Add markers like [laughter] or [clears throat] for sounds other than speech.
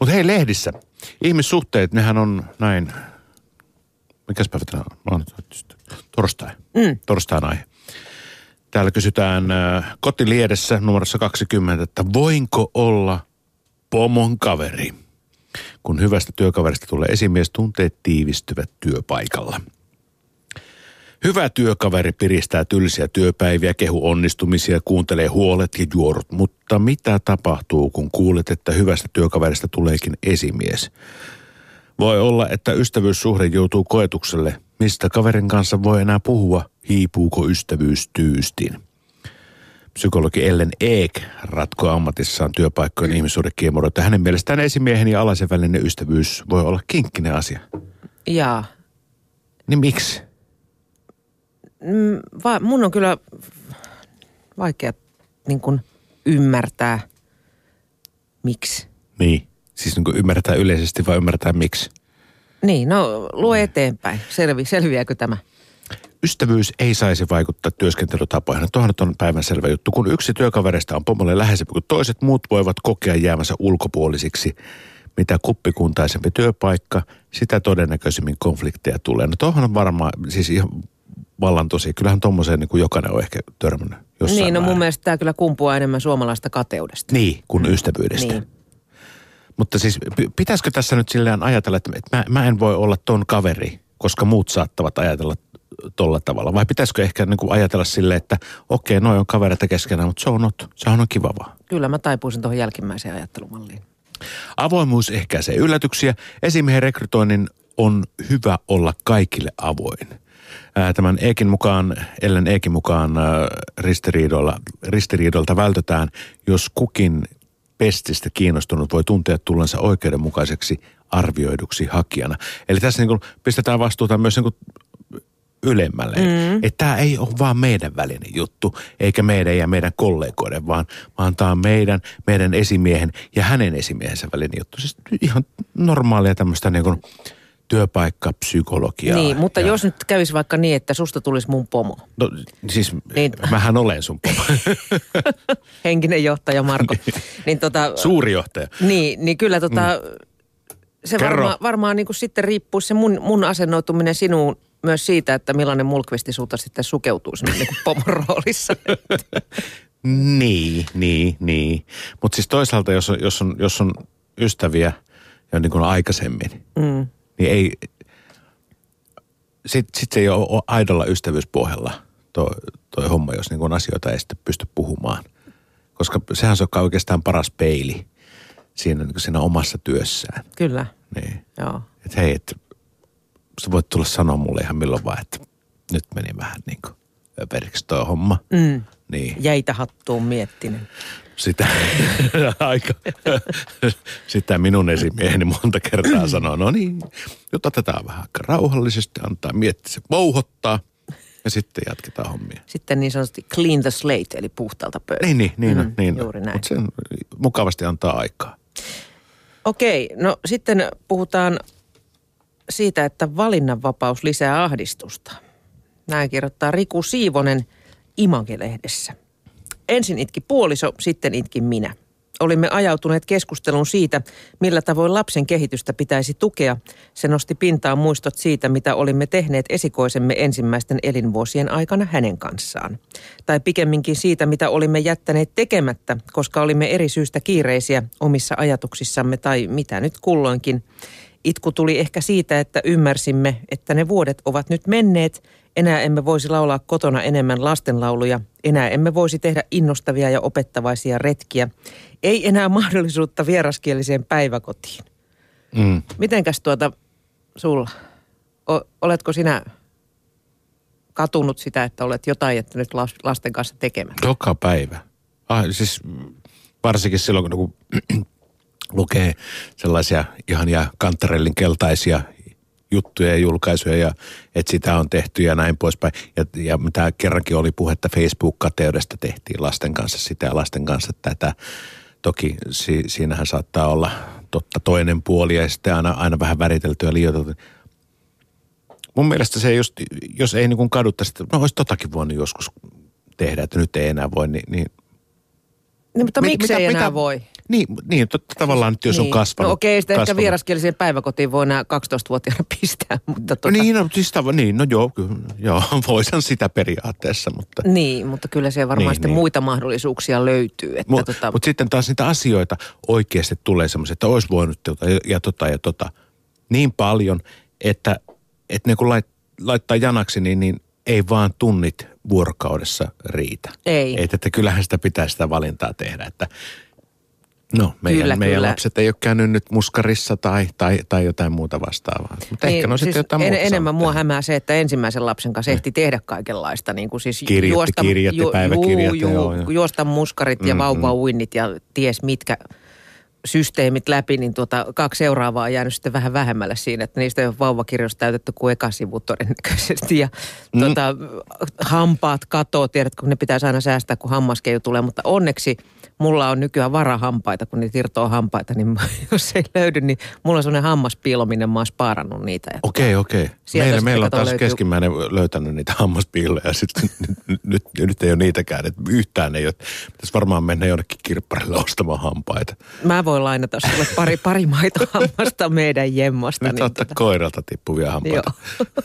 Mutta hei lehdissä, ihmissuhteet, nehän on näin, mikäs päivä tänään on? Torstai. Mm. Torstain aihe. Täällä kysytään äh, kotiliedessä numerossa 20, että voinko olla pomon kaveri? Kun hyvästä työkaverista tulee esimies, tunteet tiivistyvät työpaikalla. Hyvä työkaveri piristää tylsiä työpäiviä, kehu onnistumisia, kuuntelee huolet ja juorut. Mutta mitä tapahtuu, kun kuulet, että hyvästä työkaverista tuleekin esimies? Voi olla, että ystävyyssuhde joutuu koetukselle. Mistä kaverin kanssa voi enää puhua? Hiipuuko ystävyys tyystin? Psykologi Ellen Eek ratkoo ammatissaan työpaikkojen ihmissuhdekiemuroita. Hänen mielestään esimiehen ja alaisen välinen ystävyys voi olla kinkkinen asia. Jaa. Niin miksi? Mm, va, mun on kyllä vaikea niin kuin ymmärtää, miksi. Niin. Siis niin kuin ymmärtää yleisesti vai ymmärtää miksi? Niin, no lue eteenpäin. Selvi, selviääkö tämä? Ystävyys ei saisi vaikuttaa työskentelytapoihin. Tuohon on päivänselvä juttu. Kun yksi työkaverista on pomolle läheisempi kuin toiset, muut voivat kokea jäämänsä ulkopuolisiksi. Mitä kuppikuntaisempi työpaikka, sitä todennäköisemmin konflikteja tulee. No tuohon on varmaan, siis ihan vallan tosi. Kyllähän tuommoiseen niin kuin jokainen on ehkä törmännyt jossain Niin, no mun määrin. mielestä tämä kyllä kumpuaa enemmän suomalaista kateudesta. Niin, kuin ystävyydestä. Niin. Mutta siis pitäisikö tässä nyt silleen ajatella, että mä, mä en voi olla ton kaveri, koska muut saattavat ajatella tolla tavalla? Vai pitäisikö ehkä niin kuin ajatella silleen, että okei, noin on kavereita keskenään, mutta se on not, sehän on kiva vaan. Kyllä mä taipuisin tuohon jälkimmäiseen ajattelumalliin. Avoimuus ehkäisee yllätyksiä. Esimiehen rekrytoinnin on hyvä olla kaikille avoin. Tämän Eekin mukaan, Ellen Eekin mukaan ää, ristiriidoilla, ristiriidolta vältetään, jos kukin pestistä kiinnostunut voi tuntea tullensa oikeudenmukaiseksi arvioiduksi hakijana. Eli tässä niin kuin pistetään vastuuta myös niin kuin ylemmälle. Mm. Että tämä ei ole vaan meidän välinen juttu, eikä meidän ja meidän kollegoiden, vaan, vaan tämä on meidän, meidän esimiehen ja hänen esimiehensä välinen juttu. Siis ihan normaalia tämmöistä niin kuin työpaikkapsykologiaa. Niin, mutta ja, jos nyt kävisi vaikka niin, että susta tulisi mun pomo. No siis Niin. niin. mähän olen sun pomo. [laughs] Henkinen johtaja Marko. niin tota, Suuri johtaja. Niin, niin kyllä tota, se Kerro. varmaan, varmaan niin kuin sitten riippuu se mun, mun asennoituminen sinuun myös siitä, että millainen mulkvisti sulta sitten sukeutuu sinne niin kuin pomon roolissa. [laughs] Niin, niin, niin. Mutta siis toisaalta, jos on, jos on, jos on ystäviä jo niin kuin aikaisemmin, mm. Niin ei, sit, sit se ei ole aidolla ystävyyspohjalla toi, toi homma, jos niin asioita ei sitten pysty puhumaan. Koska sehän se on oikeastaan paras peili siinä, niin siinä omassa työssään. kyllä, Niin. joo. Että hei, että sä voit tulla sanoa mulle ihan milloin vaan, että nyt meni vähän niin kuin öperiksi toi homma. Mm. Niin. Jäitä hattuun miettinen. Sitä, [laughs] aika, sitä minun esimieheni monta kertaa sanoo, no niin, nyt otetaan vähän aika rauhallisesti, antaa miettiä se pouhottaa ja sitten jatketaan hommia. Sitten niin sanotusti clean the slate, eli puhtaalta pöydältä. Niin, niin, niin, Mm, mm, niin. juuri näin. Mutta sen mukavasti antaa aikaa. Okei, no sitten puhutaan siitä, että valinnanvapaus lisää ahdistusta. Näin kirjoittaa Riku Siivonen Image-lehdessä. Ensin itki puoliso, sitten itkin minä. Olimme ajautuneet keskusteluun siitä, millä tavoin lapsen kehitystä pitäisi tukea. Se nosti pintaan muistot siitä, mitä olimme tehneet esikoisemme ensimmäisten elinvuosien aikana hänen kanssaan. Tai pikemminkin siitä, mitä olimme jättäneet tekemättä, koska olimme eri syystä kiireisiä omissa ajatuksissamme tai mitä nyt kulloinkin. Itku tuli ehkä siitä, että ymmärsimme, että ne vuodet ovat nyt menneet. Enää emme voisi laulaa kotona enemmän lastenlauluja. Enää emme voisi tehdä innostavia ja opettavaisia retkiä. Ei enää mahdollisuutta vieraskieliseen päiväkotiin. Mm. Mitenkäs tuota sulla? O, oletko sinä katunut sitä, että olet jotain jättänyt las- lasten kanssa tekemään? Joka päivä. Ah, siis varsinkin silloin, kun [clears throat] lukee sellaisia ihania kantarellin keltaisia juttuja ja julkaisuja ja että sitä on tehty ja näin poispäin. Ja, ja mitä kerrankin oli puhetta Facebook-kateudesta tehtiin lasten kanssa sitä ja lasten kanssa tätä. Toki si, siinähän saattaa olla totta toinen puoli ja sitten aina, aina vähän väritelty ja liioiteltu. Mun mielestä se just, jos ei niin kaduttaisi, että no olisi totakin voinut joskus tehdä, että nyt ei enää voi, niin, niin Niin, mutta Mi- miksi mitä- ei enää mitä- voi? Niin, niin totta, tavallaan nyt jos niin. on kasvanut. No okei, sitä kasvanut. ehkä vieraskieliseen päiväkotiin voi nämä 12-vuotiaana [laughs] pistää, mutta tota, Niin, no, siis tav- niin, no joo, kyllä, joo, [laughs] voisin sitä periaatteessa, mutta... Niin, mutta kyllä siellä varmaan Niin, niin, sitten niin. niin. muita mahdollisuuksia löytyy. Että Mutta tota, mut sitten taas niitä asioita oikeasti tulee semmoisia, että olisi voinut tota ja, ja tota ja tota niin paljon, että, että ne kun lait, laittaa janaksi, niin, niin ei vaan tunnit vuorokaudessa riitä. Ei. Et, että kyllähän sitä pitää sitä valintaa tehdä, että no meidän, Kyllä, meidän kyllä. lapset ei ole käynyt nyt muskarissa tai, tai, tai jotain muuta vastaavaa. Mutta niin, ehkä on sitten jotain en, muuta enemmän mua hämää se, että ensimmäisen lapsen kanssa ehti tehdä kaikenlaista. Niin kuin siis Kirjoitti, kirjoitti, päiväkirjat ja juu, joo, juu, joo. juosta muskarit ja Mm, vauvauinnit ja ties mitkä systeemit läpi, niin tuota, kaksi seuraavaa on jäänyt sitten vähän vähemmälle siinä, että niistä ei ole vauvakirjoista täytetty kuin eka sivu todennäköisesti. Ja Mm. tuota, hampaat katoo, tiedätkö, kun ne pitäisi aina säästää, kun hammaskeiju tulee, mutta onneksi mulla on nykyään varahampaita, kun niitä irtoaa hampaita, niin [laughs] jos ei löydy, niin mulla on sellainen hammaspiilo, minne mä oon spaarannut niitä. Okei, okei. Sieltä Meillä, sitten meillä on taas löytyy- keskimmäinen löytänyt niitä hammaspiiloja. Sitten [laughs] nyt, nyt, nyt, ei ole niitäkään. Että yhtään ei ole. Pitäisi varmaan mennä jonnekin kirpparille ostamaan hampaita. Mä voin lainata sulle pari, pari maitohammasta meidän jemmasta. Nyt niin ottaa tota- koiralta tippuvia hampaita. Joo. [laughs]